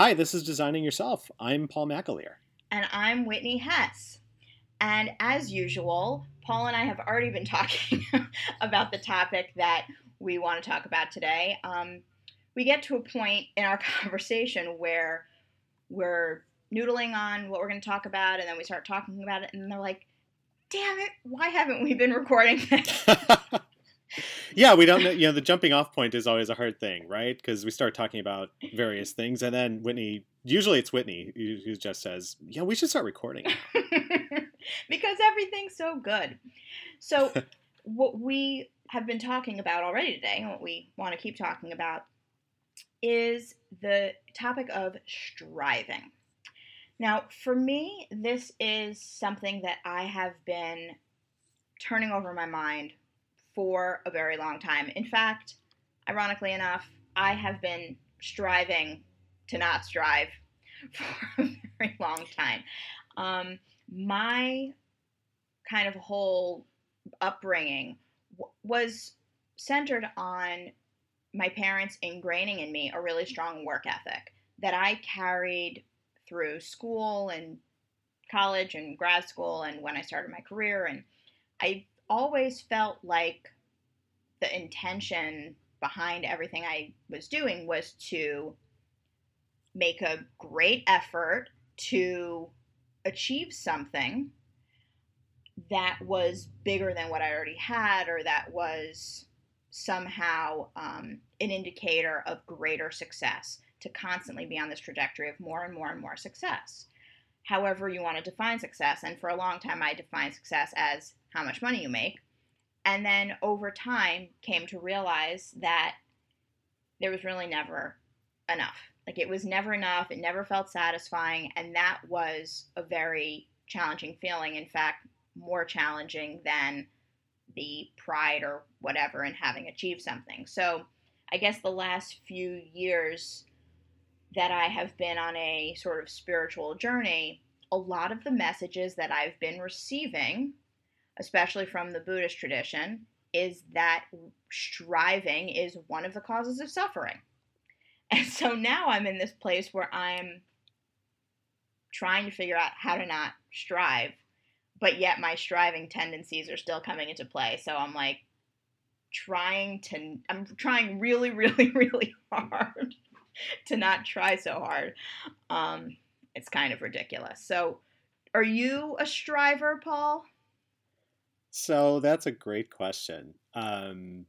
Hi, this is Designing Yourself. I'm Paul McAleer. And I'm Whitney Hess. And as usual, Paul and I have already been talking about the topic that we want to talk about today. Um, we get to a point in our conversation where we're noodling on what we're going to talk about, and then we start talking about it, and they're like, damn it, why haven't we been recording this? yeah, we don't know. You know, the jumping off point is always a hard thing, right? Because we start talking about various things, and then Whitney, usually it's Whitney who just says, yeah, we should start recording. because everything's so good. So, what we have been talking about already today, and what we want to keep talking about, is the topic of striving. Now, for me, this is something that I have been turning over my mind for a very long time. In fact, ironically enough, I have been striving to not strive for a very long time. Um, my kind of whole upbringing w- was centered on my parents ingraining in me a really strong work ethic that I carried through school and college and grad school and when I started my career. And I always felt like the intention behind everything I was doing was to make a great effort to achieve something that was bigger than what I already had or that was somehow um, an indicator of greater success to constantly be on this trajectory of more and more and more success. However, you want to define success. And for a long time, I defined success as how much money you make. And then over time, came to realize that there was really never enough. Like it was never enough. It never felt satisfying. And that was a very challenging feeling. In fact, more challenging than the pride or whatever in having achieved something. So I guess the last few years that I have been on a sort of spiritual journey, a lot of the messages that I've been receiving, especially from the Buddhist tradition, is that striving is one of the causes of suffering. And so now I'm in this place where I'm trying to figure out how to not strive, but yet my striving tendencies are still coming into play. So I'm like trying to, I'm trying really, really, really hard to not try so hard. Um, it's kind of ridiculous. So, are you a striver, Paul? So that's a great question. Um,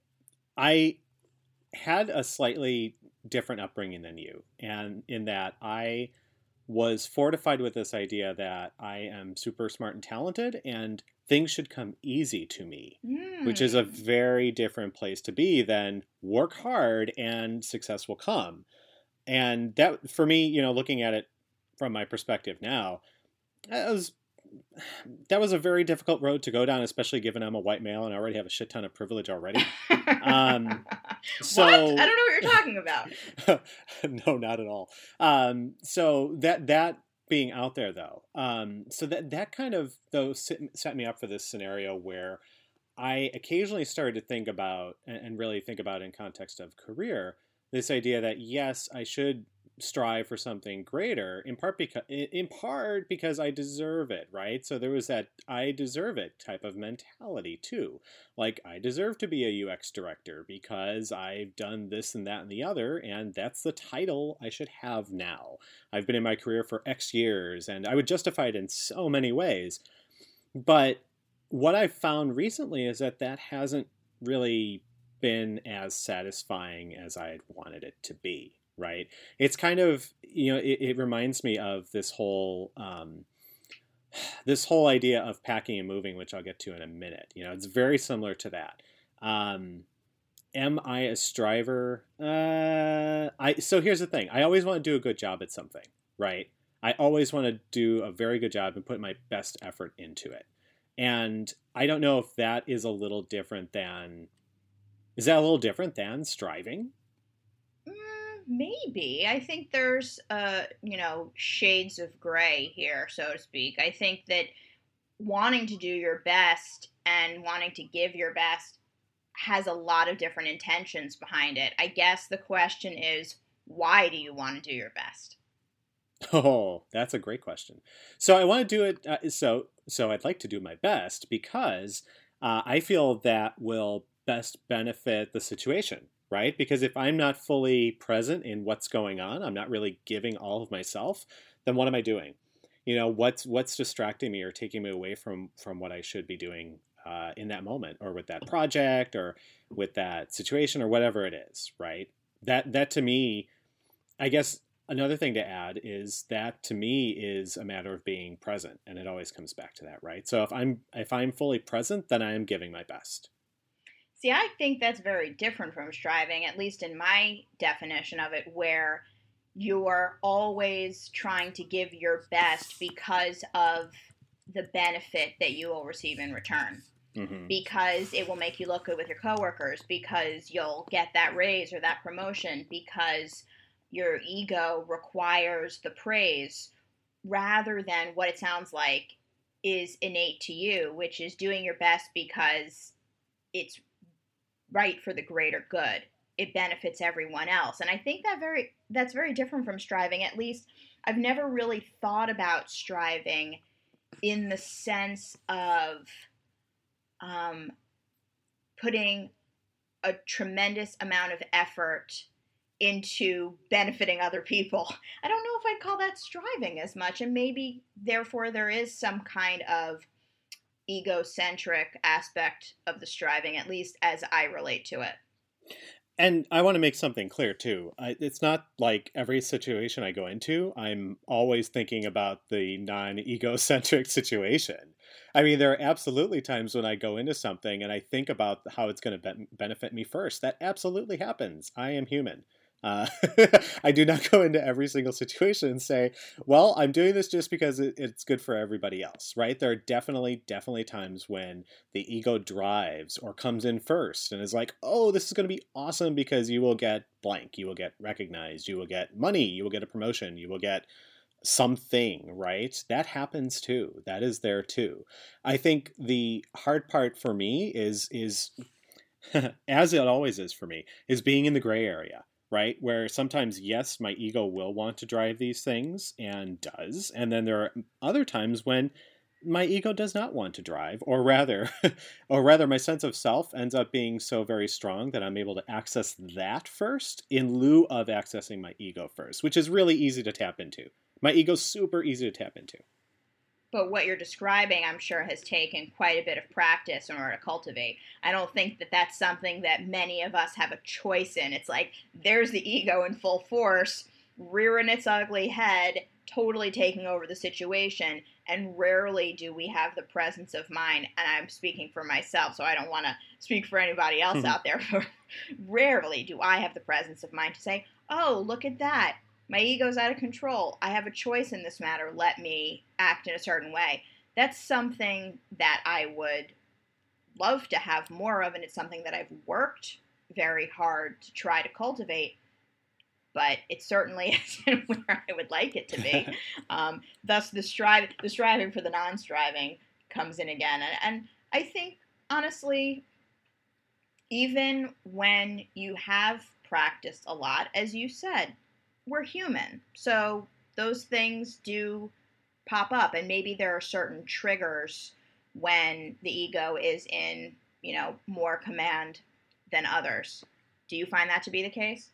I had a slightly different upbringing than you, and in that I was fortified with this idea that I am super smart and talented, and things should come easy to me, mm. which is a hmm. very different place to be than work hard and success will come and that for me you know looking at it from my perspective now that was that was a very difficult road to go down especially given i'm a white male and i already have a shit ton of privilege already. Um, so what? i don't know what you're talking about. No not at all. Um, so that that being out there though um, so that that kind of though set me up for this scenario where i occasionally started to think about and really think about in context of career this idea that yes, I should strive for something greater in part because in part because I deserve it, right? So there was that I deserve it type of mentality too. Like I deserve to be a UX director because I've done this and that and the other and that's the title I should have now. I've been in my career for X years and I would justify it in so many ways. But what I've found recently is that that hasn't really been as satisfying as I had wanted it to be. Right? It's kind of you know it, it reminds me of this whole um, this whole idea of packing and moving, which I'll get to in a minute. You know, it's very similar to that. Um, am I a striver? Uh, I so here's the thing. I always want to do a good job at something, right? I always want to do a very good job and put my best effort into it. And I don't know if that is a little different than is that a little different than striving? Maybe. I think there's, uh, you know, shades of gray here, so to speak. I think that wanting to do your best and wanting to give your best has a lot of different intentions behind it. I guess the question is, why do you want to do your best? Oh, that's a great question. So I want to do it. Uh, so so I'd like to do my best because uh, I feel that will best benefit the situation, right? Because if I'm not fully present in what's going on, I'm not really giving all of myself. Then what am I doing? You know, what's what's distracting me or taking me away from from what I should be doing uh, in that moment, or with that project, or with that situation, or whatever it is, right? That that to me, I guess another thing to add is that to me is a matter of being present and it always comes back to that right so if i'm if i'm fully present then i am giving my best see i think that's very different from striving at least in my definition of it where you're always trying to give your best because of the benefit that you will receive in return mm-hmm. because it will make you look good with your coworkers because you'll get that raise or that promotion because your ego requires the praise rather than what it sounds like is innate to you, which is doing your best because it's right for the greater good. It benefits everyone else. And I think that very that's very different from striving. At least I've never really thought about striving in the sense of um, putting a tremendous amount of effort into benefiting other people. I don't know if I'd call that striving as much, and maybe therefore there is some kind of egocentric aspect of the striving, at least as I relate to it. And I want to make something clear too. it's not like every situation I go into, I'm always thinking about the non egocentric situation. I mean, there are absolutely times when I go into something and I think about how it's going to be- benefit me first. That absolutely happens. I am human. Uh, I do not go into every single situation and say, well, I'm doing this just because it, it's good for everybody else, right? There are definitely, definitely times when the ego drives or comes in first and is like, oh, this is going to be awesome because you will get blank. You will get recognized. You will get money. You will get a promotion. You will get something, right? That happens too. That is there too. I think the hard part for me is, is, as it always is for me, is being in the gray area right? Where sometimes, yes, my ego will want to drive these things and does. And then there are other times when my ego does not want to drive, or rather, or rather, my sense of self ends up being so very strong that I'm able to access that first in lieu of accessing my ego first, which is really easy to tap into. My ego's super easy to tap into. But what you're describing, I'm sure, has taken quite a bit of practice in order to cultivate. I don't think that that's something that many of us have a choice in. It's like there's the ego in full force, rearing its ugly head, totally taking over the situation. And rarely do we have the presence of mind. And I'm speaking for myself, so I don't want to speak for anybody else mm-hmm. out there. rarely do I have the presence of mind to say, oh, look at that my ego's out of control. I have a choice in this matter. Let me act in a certain way. That's something that I would love to have more of, and it's something that I've worked very hard to try to cultivate. But it certainly isn't where I would like it to be. um, thus, the strive, the striving for the non-striving comes in again, and, and I think honestly, even when you have practiced a lot, as you said, we're human. So those things do pop up and maybe there are certain triggers when the ego is in, you know, more command than others. Do you find that to be the case?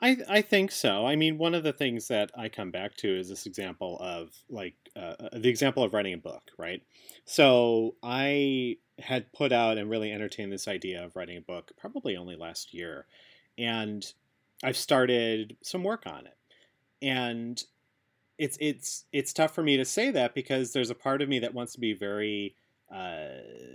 I, I think so. I mean, one of the things that I come back to is this example of like uh, uh the example of writing a book, right? So I had put out and really entertained this idea of writing a book probably only last year. And I've started some work on it, and it's it's it's tough for me to say that because there's a part of me that wants to be very uh,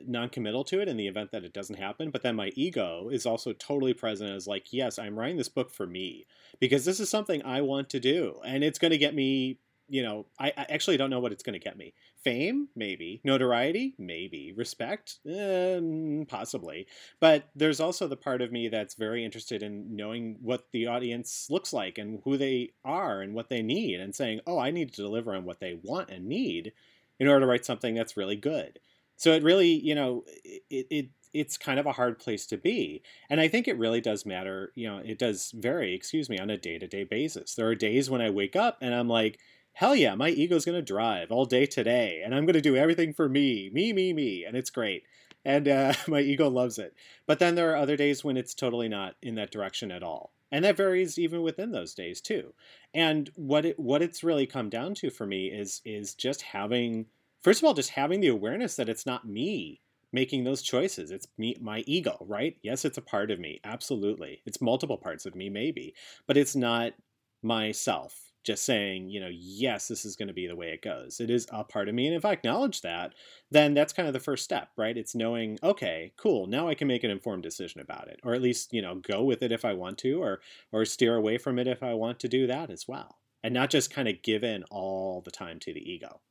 non-committal to it in the event that it doesn't happen. But then my ego is also totally present as like, yes, I'm writing this book for me because this is something I want to do, and it's going to get me you know, I, I actually don't know what it's going to get me. Fame, maybe. Notoriety, maybe. Respect, um, possibly. But there's also the part of me that's very interested in knowing what the audience looks like and who they are and what they need, and saying, oh, I need to deliver on what they want and need in order to write something that's really good. So it really, you know, it, it it's kind of a hard place to be. And I think it really does matter, you know, it does vary, excuse me, on a day to day basis. There are days when I wake up and I'm like, hell yeah, my ego's going to drive all day today, and I'm going to do everything for me, me, me, me, and it's great. And uh, my ego loves it. But then there are other days when it's totally not in that direction at all. And that varies even within those days too. And what it what it's really come down to for me is is just having first of all just having the awareness that it's not me making those choices. It's me, my ego, right? Yes, it's a part of me. Absolutely. It's multiple parts of me, maybe, but it's not myself just saying, you know, yes, this is going to be the way it goes. It is a part of me. And if I acknowledge that, then that's kind of the first step, right? It's knowing, okay, cool, now I can make an informed decision about it, or at least, you know, go with it if I want to, or or steer away from it if I want to do that as well. And not just kind of give in all the time to the ego.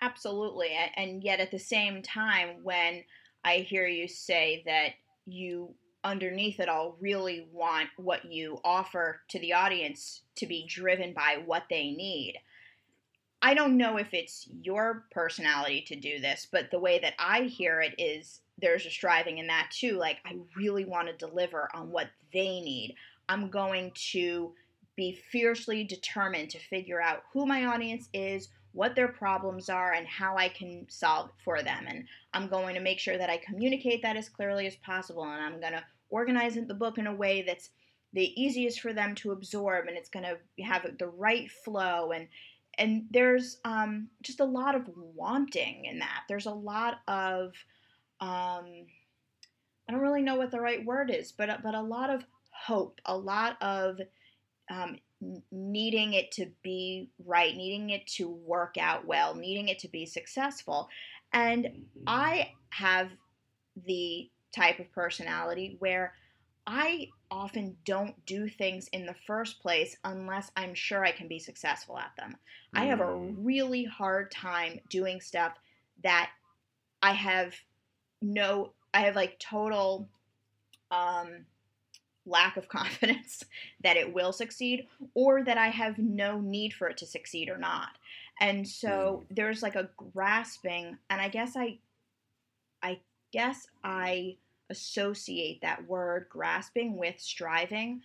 Absolutely. And yet at the same time, when I hear you say that you underneath it all really want what you offer to the audience to be driven by what they need. I don't know if it's your personality to do this, but the way that I hear it is there's a striving in that too. Like, I really want to deliver on what they need. I'm going to be fiercely determined to figure out who my audience is, what their problems are, and how I can solve for them. And I'm going to make sure that I communicate that as clearly as possible. And I'm going to organize the book in a way that's the easiest for them to absorb and it's going to have the right flow and and there's um, just a lot of wanting in that there's a lot of um, i don't really know what the right word is but but a lot of hope a lot of um, needing it to be right needing it to work out well needing it to be successful and i have the type of personality where I often don't do things in the first place unless I'm sure I can be successful at them. Mm. I have a mm. really hard time doing stuff that I have no I have like total um lack of confidence that it will succeed or that I have no need for it to succeed or not. And so mm. there's like a grasping and I guess I I guess I associate that word grasping with striving.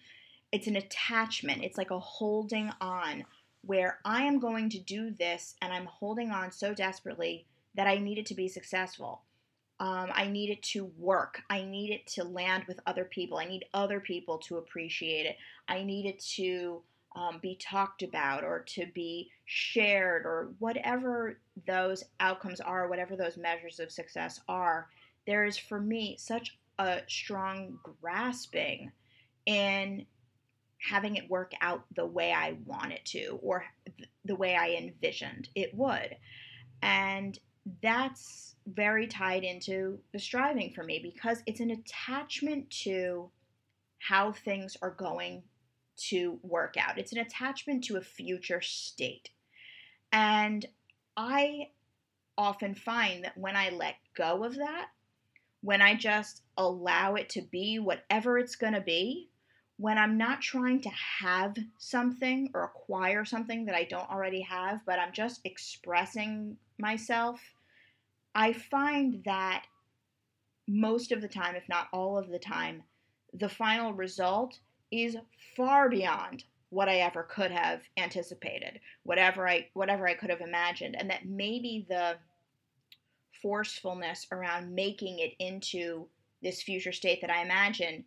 It's an attachment, it's like a holding on where I am going to do this and I'm holding on so desperately that I need it to be successful. Um, I need it to work. I need it to land with other people. I need other people to appreciate it. I need it to um, be talked about or to be shared or whatever those outcomes are, whatever those measures of success are there is for me such a strong grasping in having it work out the way I want it to or the way I envisioned it would. And that's very tied into the striving for me because it's an attachment to how things are going to work out. It's an attachment to a future state. And I often find that when I let go of that, when I just allow it to be whatever it's going to be, when I'm not trying to have something or acquire something that I don't already have, but I'm just expressing myself, I find that most of the time, if not all of the time, the final result is far beyond what I ever could have anticipated, whatever I whatever I could have imagined, and that maybe the forcefulness around making it into this future state that I imagine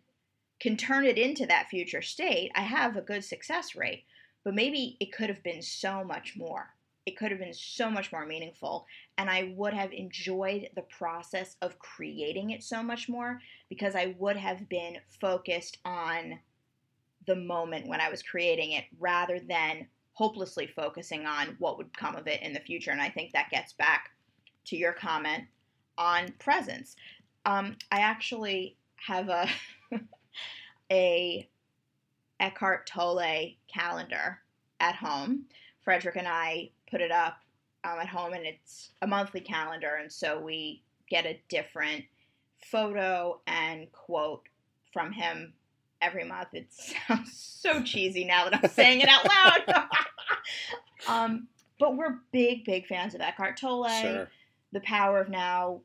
can turn it into that future state, I have a good success rate. But maybe it could have been so much more. It could have been so much more meaningful. And I would have enjoyed the process of creating it so much more because I would have been focused on the moment when I was creating it rather than hopelessly focusing on what would come of it in the future. And I think that gets back to your comment on presence. Um, I actually have a a Eckhart Tolle calendar at home. Frederick and I put it up um, at home, and it's a monthly calendar, and so we get a different photo and quote from him every month. It sounds so cheesy now that I'm saying it out loud. um, but we're big, big fans of Eckhart Tolle. Sure the power of now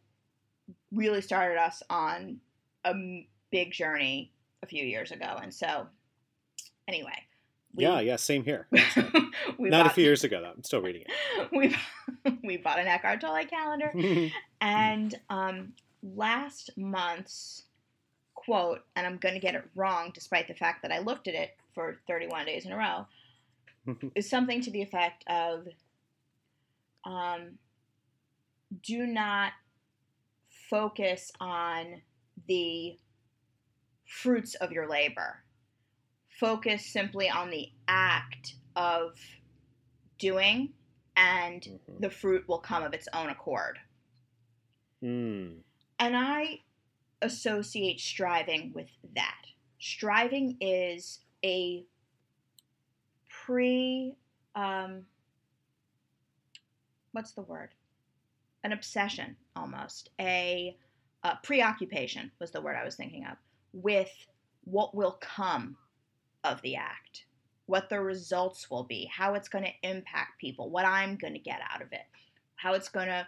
really started us on a big journey a few years ago. And so, anyway. We, yeah, yeah, same here. Not bought, a few years ago, though. I'm still reading it. we we bought an Eckhart Tolle calendar, and um, last month's quote, and I'm going to get it wrong, despite the fact that I looked at it for 31 days in a row, is something to the effect of, um, "Do not focus on the fruits of your labor. Focus simply on the act of doing, and mm-hmm. the fruit will come of its own accord. Mm. And I associate striving with that. Striving is a pre, um, what's the word? An obsession almost. A, a preoccupation was the word I was thinking of with what will come of the act, what the results will be, how it's going to impact people, what I'm going to get out of it, how it's going to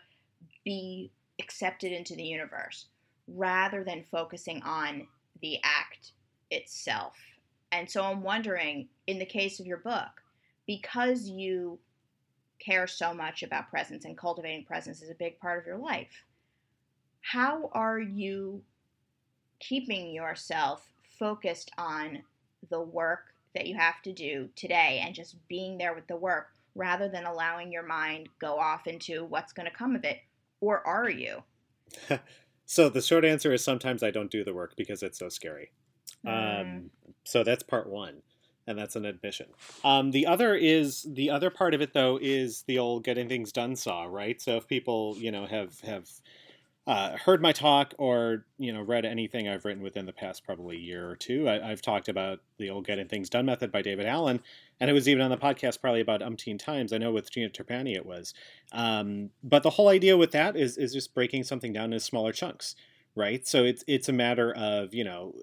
be accepted into the universe, rather than focusing on the act itself. And so I'm wondering, in the case of your book, because you care so much about presence and cultivating presence is a big part of your life, how are you keeping yourself focused on the work that you have to do today and just being there with the work rather than allowing your mind go off into what's going to come of it. Or are you? So the short answer is sometimes i don't do the work because it's so scary. Mm. um, so that's part one and that's an admission. Um, the other is the other part of it though is the old getting things done saw right? So if people you know have have uh, heard my talk or you know read anything I've written within the past probably year or two, I, have talked about the old getting things done method by David Allen, and it was even on the podcast probably about umpteen times. I know with Gina Trapani it was, um, but the whole idea with that is is just breaking something down into smaller chunks, right? So it's it's a matter of you know.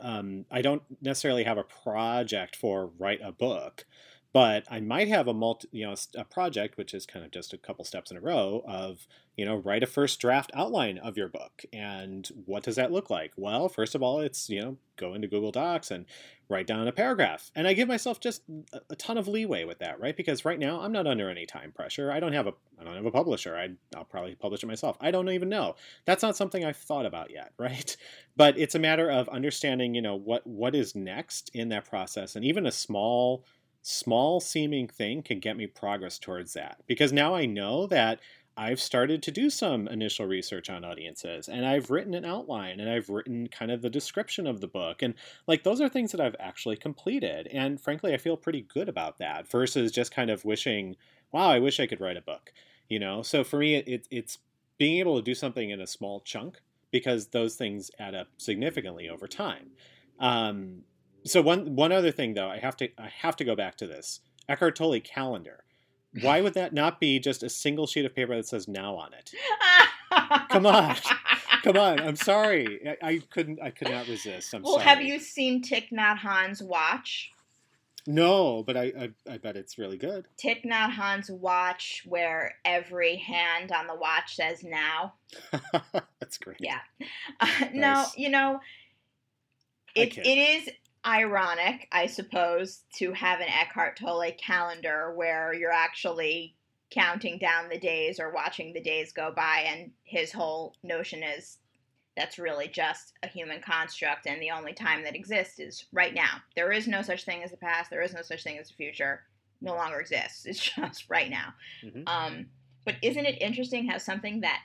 Um, I don't necessarily have a project for write a book, but I might have a multi, you know, a project which is kind of just a couple steps in a row of, you know, write a first draft outline of your book. And what does that look like? Well, first of all, it's, you know, go into Google Docs and write down a paragraph. And I give myself just a, ton of leeway with that, right? Because right now I'm not under any time pressure. I don't have a I don't have a publisher. I I'll probably publish it myself. I don't even know. That's not something I've thought about yet, right? But it's a matter of understanding, you know, what what is next in that process and even a small small seeming thing can get me progress towards that. Because now I know that I've started to do some initial research on audiences and I've written an outline and I've written kind of the description of the book. And like those are things that I've actually completed. And frankly, I feel pretty good about that versus just kind of wishing, wow, I wish I could write a book. You know, so for me, it, it's being able to do something in a small chunk because those things add up significantly over time. Um, so one one other thing though, I have to I have to go back to this Eckhart Tolle calendar. Why would that not be just a single sheet of paper that says now on it? Come on. Come on. I'm sorry. I, I, couldn't I could not resist. I'm well, sorry. have you seen Thich Nhat Hanh's watch? No, but I, I, I bet it's really good. Thich Nhat Hanh's watch where every hand on the watch says now. That's great. Yeah. Uh, nice. No, you know, it, it is ironic, I suppose, to have an Eckhart Tolle calendar where you're actually counting down the days or watching the days go by, and his whole notion is that's really just a human construct, and the only time that exists is right now. There is no such thing as the past, there is no such thing as the future, no longer exists. It's just right now. Mm-hmm. Um, but isn't it interesting how something that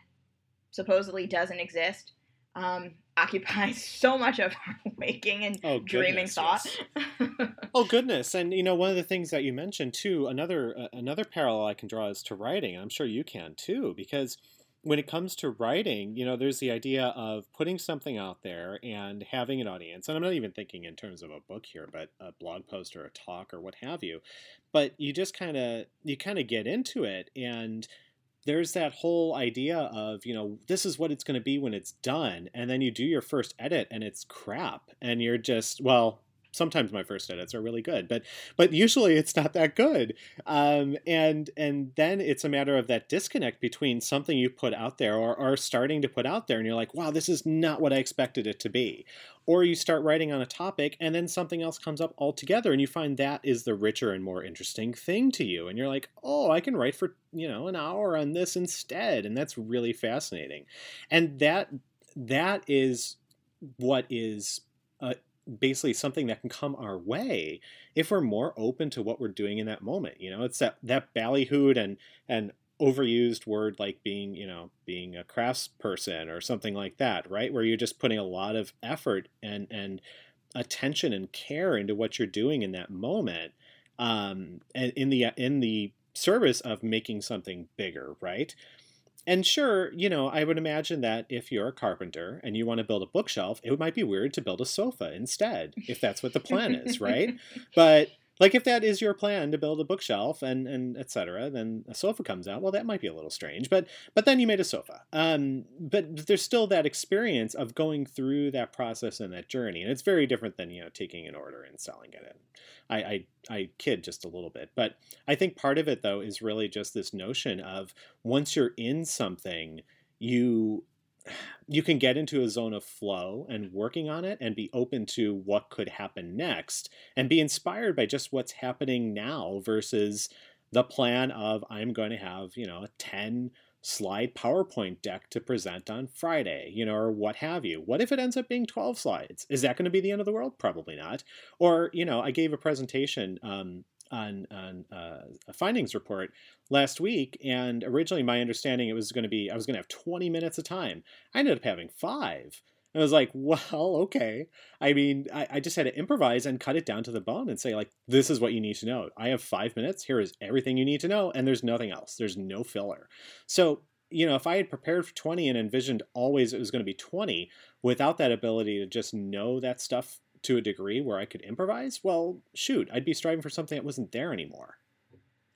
supposedly doesn't exist um, occupies so much of our waking and oh, dreaming thought. Yes. oh goodness! And you know, one of the things that you mentioned too, another uh, another parallel I can draw is to writing. I'm sure you can too, because when it comes to writing, you know, there's the idea of putting something out there and having an audience. And I'm not even thinking in terms of a book here, but a blog post or a talk or what have you. But you just kind of you kind of get into it and there's that whole idea of you know this is what it's going to be when it's done and then you do your first edit and it's crap and you're just well sometimes my first edits are really good, but but usually it's not that good. Um, and and then it's a matter of that disconnect between something you put out there or are starting to put out there, and you're like, wow, this is not what I expected it to be. Or you start writing on a topic, and then something else comes up altogether, and you find that is the richer and more interesting thing to you, and you're like, oh, I can write for you know an hour on this instead, and that's really fascinating, and that that is what is uh, basically something that can come our way if we're more open to what we're doing in that moment. You know, it's that that ballyhooed and and overused word like being you know being a crafts person or something like that, right? Where you're just putting a lot of effort and and attention and care into what you're doing in that moment, um, and in the in the service of making something bigger, right? And sure, you know, I would imagine that if you're a carpenter and you want to build a bookshelf, it might be weird to build a sofa instead, if that's what the plan is, right? But like if that is your plan to build a bookshelf and and etc then a sofa comes out. Well that might be a little strange but but then you made a sofa. Um, but there's still that experience of going through that process and that journey and it's very different than you know taking an order and selling it. And I, I i kid just a little bit but i think part of it though is really just this notion of once you're in something you you can get into a zone of flow and working on it and be open to what could happen next and be inspired by just what's happening now versus the plan of I'm going to have, you know, a 10 slide PowerPoint deck to present on Friday, you know, or what have you. What if it ends up being 12 slides? Is that going to be the end of the world? Probably not. Or, you know, I gave a presentation um, on, on uh, a findings report last week, and originally my understanding it was going to be I was going to have 20 minutes of time. I ended up having five. And I was like, well, okay. I mean, I, I, just had to improvise and cut it down to the bone and say, like, this is what you need to know. I have five minutes. Here is everything you need to know, and there's nothing else. There's no filler. So, you know, if I had prepared for 20 and envisioned always it was going to be 20 without that ability to just know that stuff to a degree where I could improvise, well, shoot, I'd be striving for something that wasn't there anymore.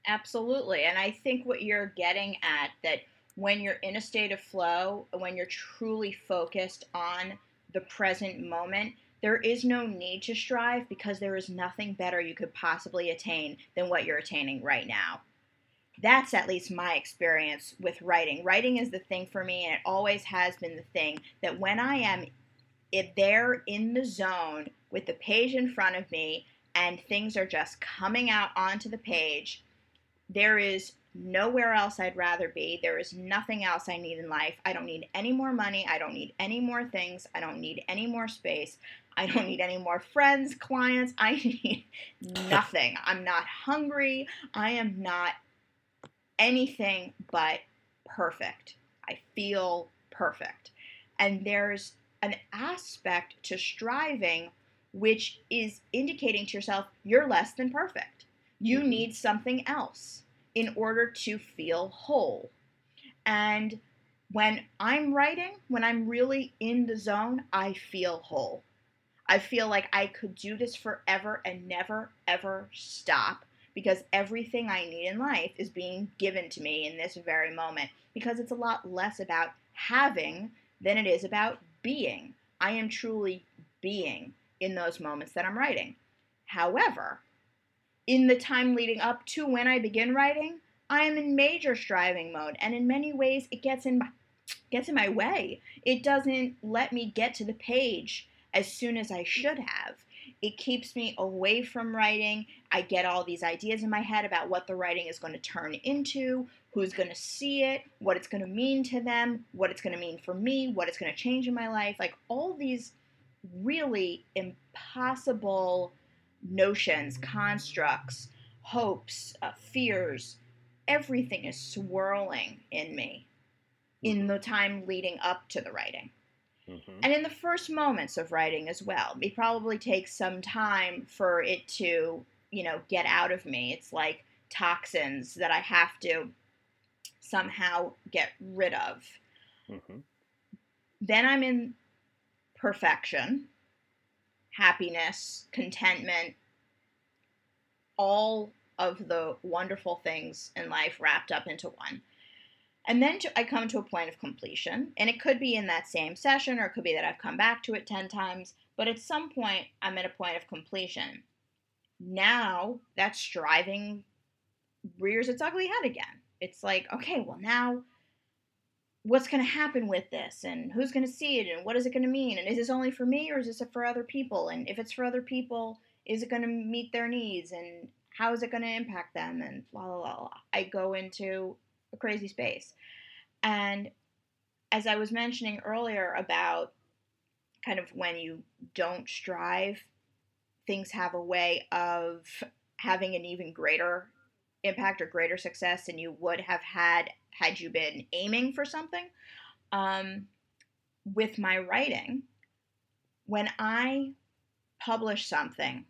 Absolutely. And I think what you're getting at that when you're in a state of flow, when you're truly focused on the present moment, there is no need to strive because there is nothing better you could possibly attain than what you're attaining right now. That's at least my experience with writing. Writing is the thing for me, and it always has been the thing that when I am it there in the zone with the page in front of me and things are just coming out onto the page, there is nowhere else I'd rather be. There is nothing else I need in life. I don't need any more money. I don't need any more things. I don't need any more space. I don't need any more friends, clients. I need nothing. I'm not hungry. I am not anything but perfect. I feel perfect. And there's an aspect to striving which is indicating to yourself you're less than perfect. You mm-hmm. need something else in order to feel whole. And when I'm writing, when I'm really in the zone, I feel whole. I feel like I could do this forever and never, ever stop because everything I need in life is being given to me in this very moment because it's a lot less about having than it is about being. I am truly being in those moments that I'm writing. However, in the time leading up to when I begin writing, I am in major striving mode, and in many ways, it gets in my gets in my way. It doesn't let me get to the page as soon as I should have. It keeps me away from writing. I get all these ideas in my head about what the writing is going to turn into, who's going to see it, what it's going to mean to them, what it's going to mean for me, what it's going to change in my life. Like all these really impossible notions, constructs, hopes, uh, fears, everything is swirling in me in the time leading up to the writing. Mm-hmm. And in the first moments of writing as well. It probably takes some time for it to, you know, get out of me. It's like toxins that I have to somehow get rid of. Mm-hmm. Then I'm in perfection, happiness, contentment, all of the wonderful things in life wrapped up into one. And then to, I come to a point of completion, and it could be in that same session, or it could be that I've come back to it 10 times, But at some point, I'm at a point of completion. Now that striving rears its ugly head again. It's like, okay, well, now what's going to happen with this? And who's going to see it? And what is it going to mean? And is this only for me or is this for other people? And if it's for other people is it going to meet their needs? And how is it going to impact them? And blah blah blah i go into a crazy space and as i was mentioning earlier about kind of when you don't strive things have a way of having an even greater impact or greater success than you would have had had you been aiming for something. Um, with my writing, when I publish something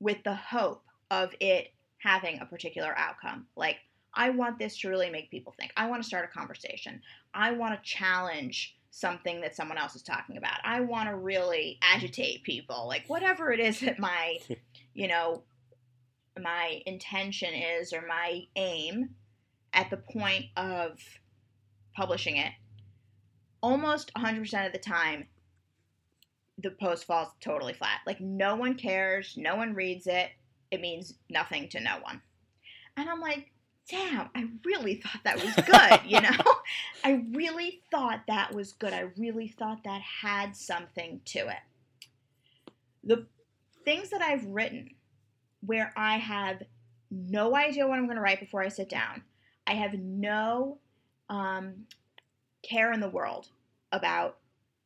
with the hope of it having a particular outcome, like I want this to really make people think, I want to start a conversation, I want to challenge something that someone else is talking about, I want to really agitate people, like whatever it is that my, you know, my intention is or my aim at the point of publishing it, almost 100% of the time, the post falls totally flat. Like, no one cares, no one reads it, it means nothing to no one. And I'm like, damn, I really thought that was good, you know? I really thought that was good. I really thought that had something to it. The things that I've written where I have no idea what I'm going to write before I sit down, I have no um, care in the world about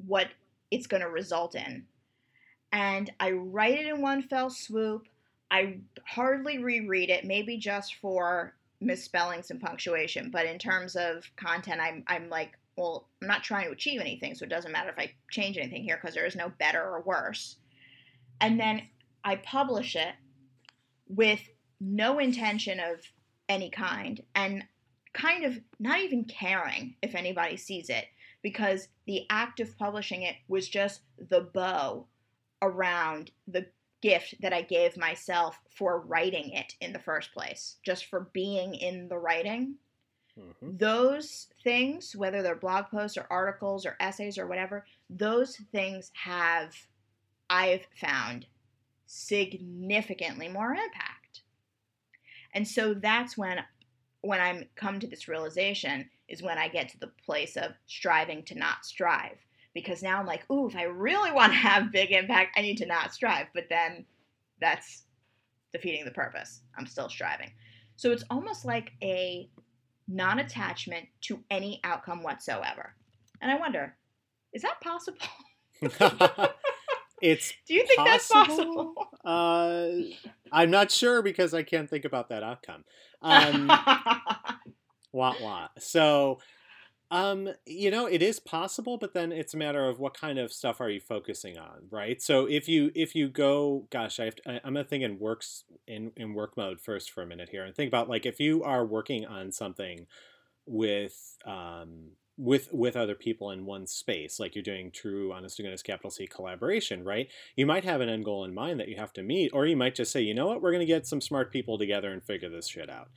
what it's going to result in. And I write it in one fell swoop. I hardly reread it, maybe just for misspellings and punctuation. But in terms of content, I'm, I'm like, well, I'm not trying to achieve anything, so it doesn't matter if I change anything here because there is no better or worse. And then I publish it with no intention of any kind and kind of not even caring if anybody sees it because the act of publishing it was just the bow around the gift that I gave myself for writing it in the first place, just for being in the writing. Mm-hmm. Those things, whether they're blog posts or articles or essays or whatever, those things have, I've found, significantly more impact. And so that's when when I'm come to this realization is when I get to the place of striving to not strive. Because now I'm like, ooh, if I really want to have big impact, I need to not strive. But then that's defeating the purpose. I'm still striving. So it's almost like a non attachment to any outcome whatsoever. And I wonder, is that possible? It's Do you think possible? that's possible? Uh, I'm not sure because I can't think about that outcome. Um, wah wah. So, um, you know, it is possible, but then it's a matter of what kind of stuff are you focusing on, right? So if you if you go, gosh, I have to, I, I'm gonna think in works in in work mode first for a minute here, and think about like if you are working on something with um with with other people in one space like you're doing true honest to goodness capital c collaboration right? You might have an end goal in mind that you have to meet or you might just say you know what? We're going to get some smart people together and figure this shit out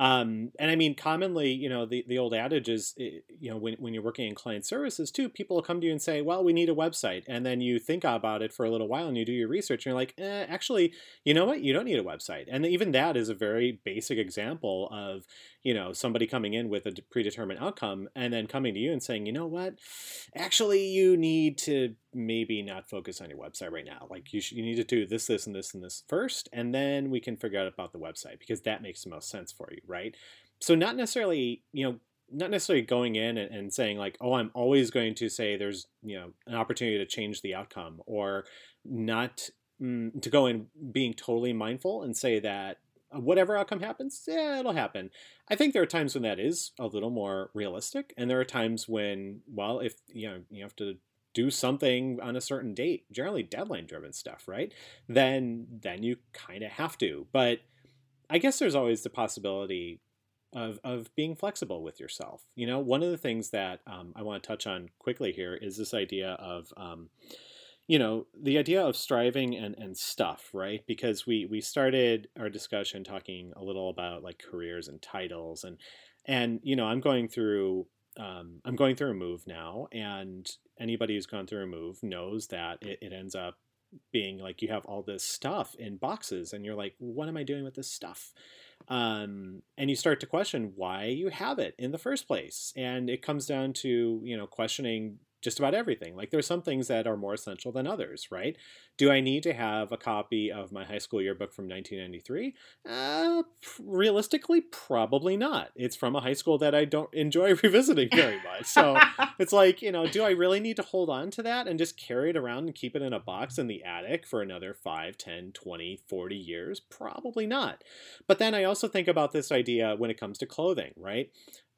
um, and i mean commonly you know the, the old adage is eh, you know when, when you're working in client services too people will come to you and say well we need a website. And then you think about it for a little while and you do your research and you're like eh, actually you know what? You don't need a website. And even that is a very basic example of you know somebody coming in with a predetermined outcome and then coming to you and saying you know what? Actually you need to maybe not focus on your website right now like you, you need to do this this and this and this first and then we can figure out about the website because that makes the most sense for you right so not necessarily you know not necessarily going in and, and saying like oh i'm always going to say there's you know an opportunity to change the outcome or not mm, to go in being totally mindful and say that whatever outcome happens, yeah, it'll happen. I think there are times when that is a little more realistic, and there are times when, well, if you know you have to do something on a certain date, generally deadline driven stuff, right? Then then you kind of have to. But I guess there's always the possibility of of being flexible with yourself. You know, one of the things that um, I want to touch on quickly here is this idea of um, you know the idea of striving and, and stuff right because we we started our discussion talking a little about like careers and titles and and you know i'm going through um, i'm going through a move now and anybody who's gone through a move knows that it, it ends up being like you have all this stuff in boxes and you're like what am i doing with this stuff? Um, and you start to question why you have it in the first place. And it comes down to you know questioning just about everything. Like there's some things that are more essential than others, right? Do I need to have a copy of my high school yearbook from 1993? Uh, realistically, probably not. It's from a high school that I don't enjoy revisiting very much. So it's like, you know, do I really need to hold on to that and just carry it around and keep it in a box in the attic for another 5, 10, 20, 40 years? Probably not. But then I also think about this idea when it comes to clothing, right?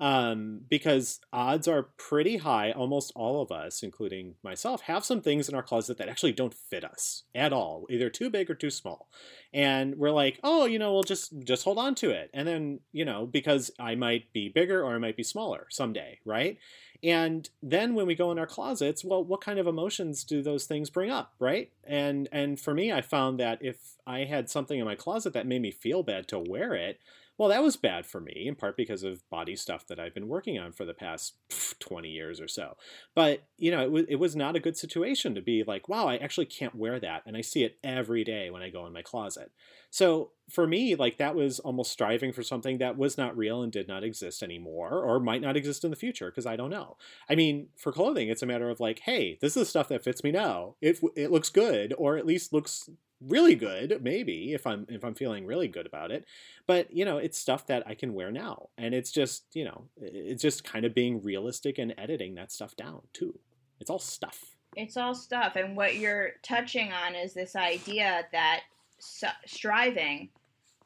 Um, because odds are pretty high. Almost all of us, including myself, have some things in our closet that actually don't fit us at all, either too big or too small. And we're like, oh, you know, we'll just just hold on to it, and then you know, because I might be bigger or I might be smaller someday, right? And then when we go in our closets, well, what kind of emotions do those things bring up, right? And and for me, I found that if I had something in my closet that made me feel bad to wear it, well, that was bad for me, in part because of body stuff that I've been working on for the past 20 years or so. But, you know, it, w- it was not a good situation to be like, wow, I actually can't wear that. And I see it every day when I go in my closet. So for me, like that was almost striving for something that was not real and did not exist anymore or might not exist in the future because I don't know. I mean, for clothing, it's a matter of like, hey, this is the stuff that fits me now. It, it looks good or at least looks really good maybe if i'm if i'm feeling really good about it but you know it's stuff that i can wear now and it's just you know it's just kind of being realistic and editing that stuff down too. It's all stuff. It's all stuff and what you're touching on is this idea that su- striving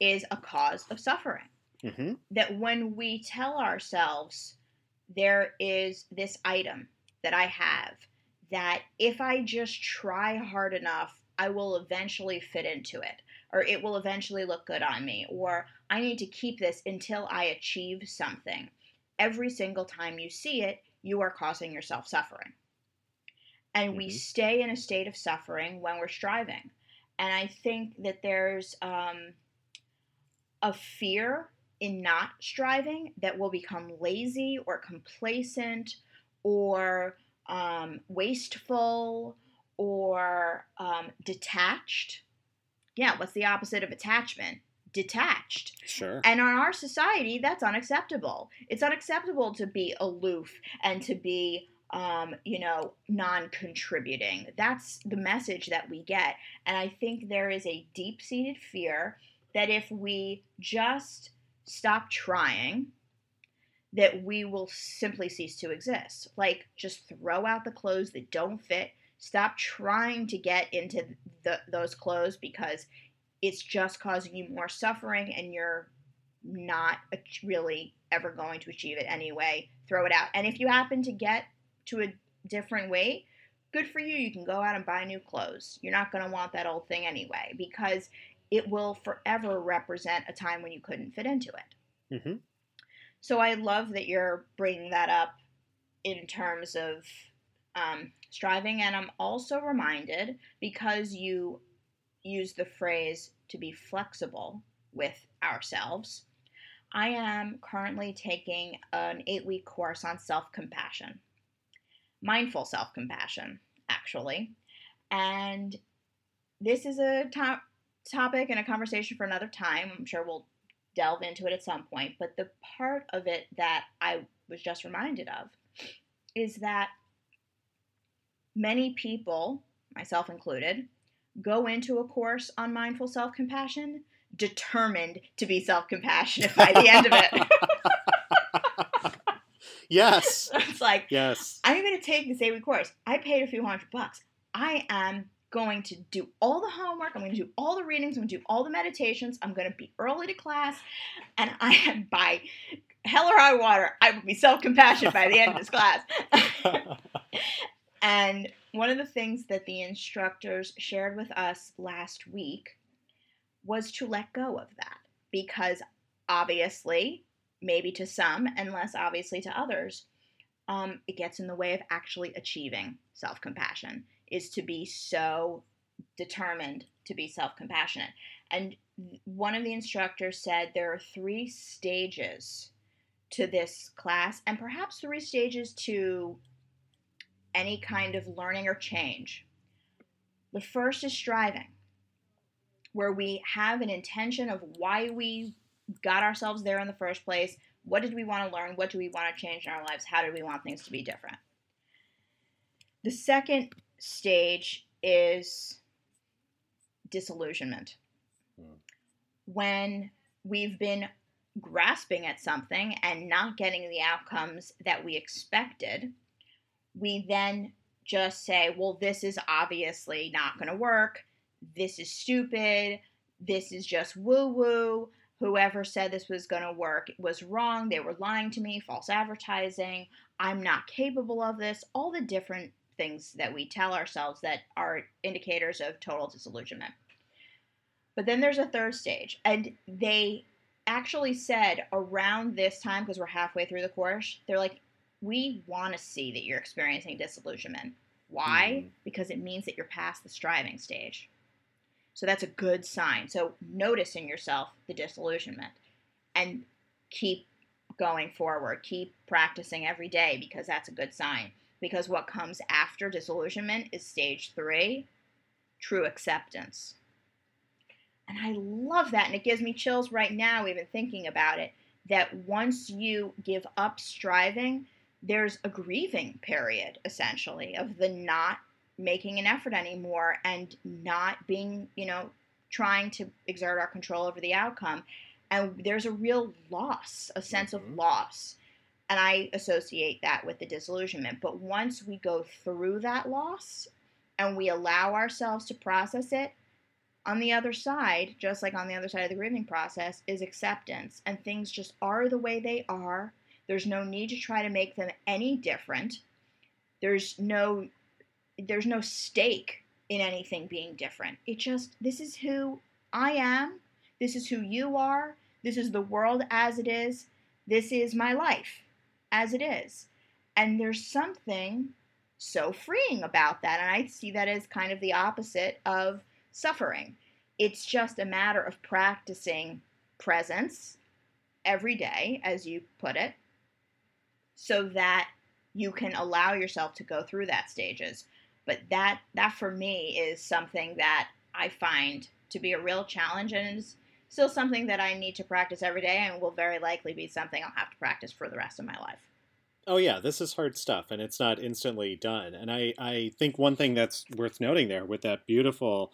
is a cause of suffering. Mm-hmm. that when we tell ourselves there is this item that i have that if i just try hard enough I will eventually fit into it, or it will eventually look good on me, or I need to keep this until I achieve something. Every single time you see it, you are causing yourself suffering. And mm-hmm. we stay in a state of suffering when we're striving. And I think that there's um, a fear in not striving that we'll become lazy or complacent or um, wasteful or um, detached. Yeah, what's the opposite of attachment? Detached. Sure. And in our society, that's unacceptable. It's unacceptable to be aloof and to be, um, you know, non contributing. That's the message that we get. And I think there is a deep seated fear that if we just stop trying, that we will simply cease to exist. Like, just throw out the clothes that don't fit, Stop trying to get into the, those clothes because it's just causing you more suffering and you're not really ever going to achieve it anyway. Throw it out. And if you happen to get to a different weight, good for you. You can go out and buy new clothes. You're not going to want that old thing anyway because it will forever represent a time when you couldn't fit into it. Mm-hmm. So I love that you're bringing that up in terms of um, striving. And I'm also reminded because you use the phrase to be flexible with ourselves. I am currently taking an eight week course on self compassion, mindful self compassion, actually. And this is a top topic and a conversation for another time. I'm sure we'll delve into it at some point. But the part of it that I was just reminded of is that many people, myself included, go into a course on mindful self compassion determined to be self compassionate by the end of it. yes. it's like, yes. I'm going to take this eight week course. I paid a few hundred bucks. I am going to do all the homework. I'm going to do all the readings. I'm going to do all the meditations. I'm going to be early to class. And I am by hell or high water, I will be self compassionate by the end of this class. And one of the things that the instructors shared with us last week was to let go of that because obviously, maybe to some and less obviously to others, um, it gets in the way of actually achieving self compassion, is to be so determined to be self compassionate. And one of the instructors said there are three stages to this class, and perhaps three stages to any kind of learning or change. The first is striving, where we have an intention of why we got ourselves there in the first place. What did we want to learn? What do we want to change in our lives? How do we want things to be different? The second stage is disillusionment. Hmm. When we've been grasping at something and not getting the outcomes that we expected, we then just say, well, this is obviously not going to work. This is stupid. This is just woo woo. Whoever said this was going to work was wrong. They were lying to me, false advertising. I'm not capable of this. All the different things that we tell ourselves that are indicators of total disillusionment. But then there's a third stage, and they actually said around this time, because we're halfway through the course, they're like, we want to see that you're experiencing disillusionment. Why? Mm. Because it means that you're past the striving stage. So that's a good sign. So notice in yourself the disillusionment and keep going forward. Keep practicing every day because that's a good sign. Because what comes after disillusionment is stage three true acceptance. And I love that. And it gives me chills right now, even thinking about it, that once you give up striving, there's a grieving period, essentially, of the not making an effort anymore and not being, you know, trying to exert our control over the outcome. And there's a real loss, a sense mm-hmm. of loss. And I associate that with the disillusionment. But once we go through that loss and we allow ourselves to process it, on the other side, just like on the other side of the grieving process, is acceptance. And things just are the way they are. There's no need to try to make them any different. There's no there's no stake in anything being different. It just this is who I am. This is who you are. This is the world as it is. This is my life as it is. And there's something so freeing about that. And I see that as kind of the opposite of suffering. It's just a matter of practicing presence every day, as you put it, so that you can allow yourself to go through that stages. But that that for me is something that I find to be a real challenge and is still something that I need to practice every day and will very likely be something I'll have to practice for the rest of my life. Oh yeah, this is hard stuff and it's not instantly done. And I, I think one thing that's worth noting there with that beautiful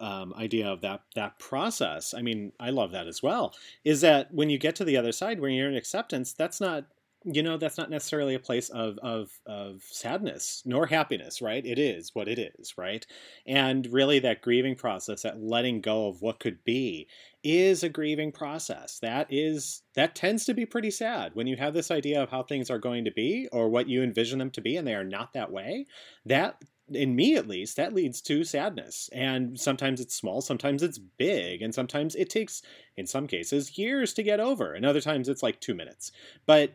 um, idea of that that process. I mean, I love that as well. Is that when you get to the other side, when you're in acceptance, that's not you know that's not necessarily a place of, of of sadness nor happiness right it is what it is right and really that grieving process that letting go of what could be is a grieving process that is that tends to be pretty sad when you have this idea of how things are going to be or what you envision them to be and they are not that way that in me at least, that leads to sadness. And sometimes it's small, sometimes it's big, and sometimes it takes, in some cases, years to get over. And other times it's like two minutes. But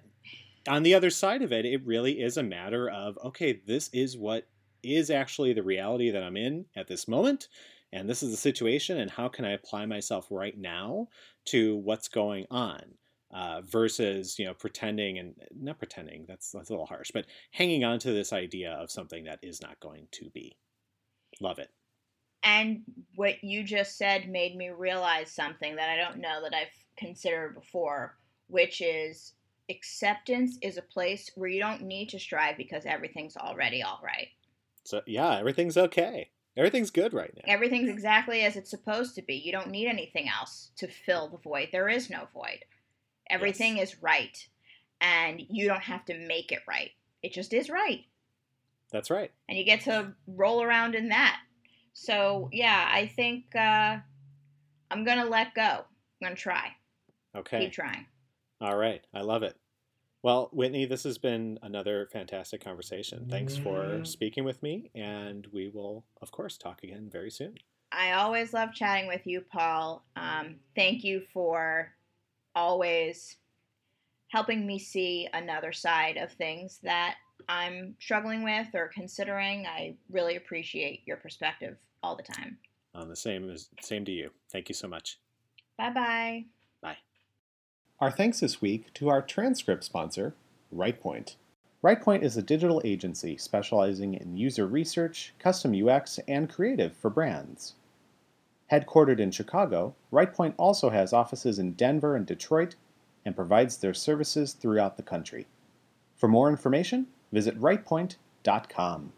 on the other side of it, it really is a matter of okay, this is what is actually the reality that I'm in at this moment. And this is the situation, and how can I apply myself right now to what's going on? uh, versus you know pretending and not pretending that's that's a little harsh, but hanging on to this idea of something that is not going to be. Love it. And what you just said made me realize something that I don't know that I've considered before, which is acceptance is a place where you don't need to strive because everything's already all right. So yeah, everything's okay. Everything's good right now. Everything's exactly as it's supposed to be. You don't need anything else to fill the void. There is no void. Everything yes. is right. And you don't have to make it right. It just is right. That's right. And you get to roll around in that. So, yeah, I think uh, I'm going to let go. I'm going to try. Okay. Keep trying. All right. I love it. Well, Whitney, this has been another fantastic conversation. Thanks for speaking with me, and we will, of course, talk again very soon. I always love chatting with you, Paul. Um, thank you for always helping me see another side of things that I'm struggling with or considering. I really appreciate your perspective all the time. On the same as same to you. Thank you so much. Bye-bye. Bye. Our thanks this week to our transcript sponsor, RightPoint. RightPoint is a digital agency specializing in user research, custom UX, and creative for brands. Headquartered in Chicago, RightPoint also has offices in Denver and Detroit and provides their services throughout the country. For more information, visit rightpoint.com.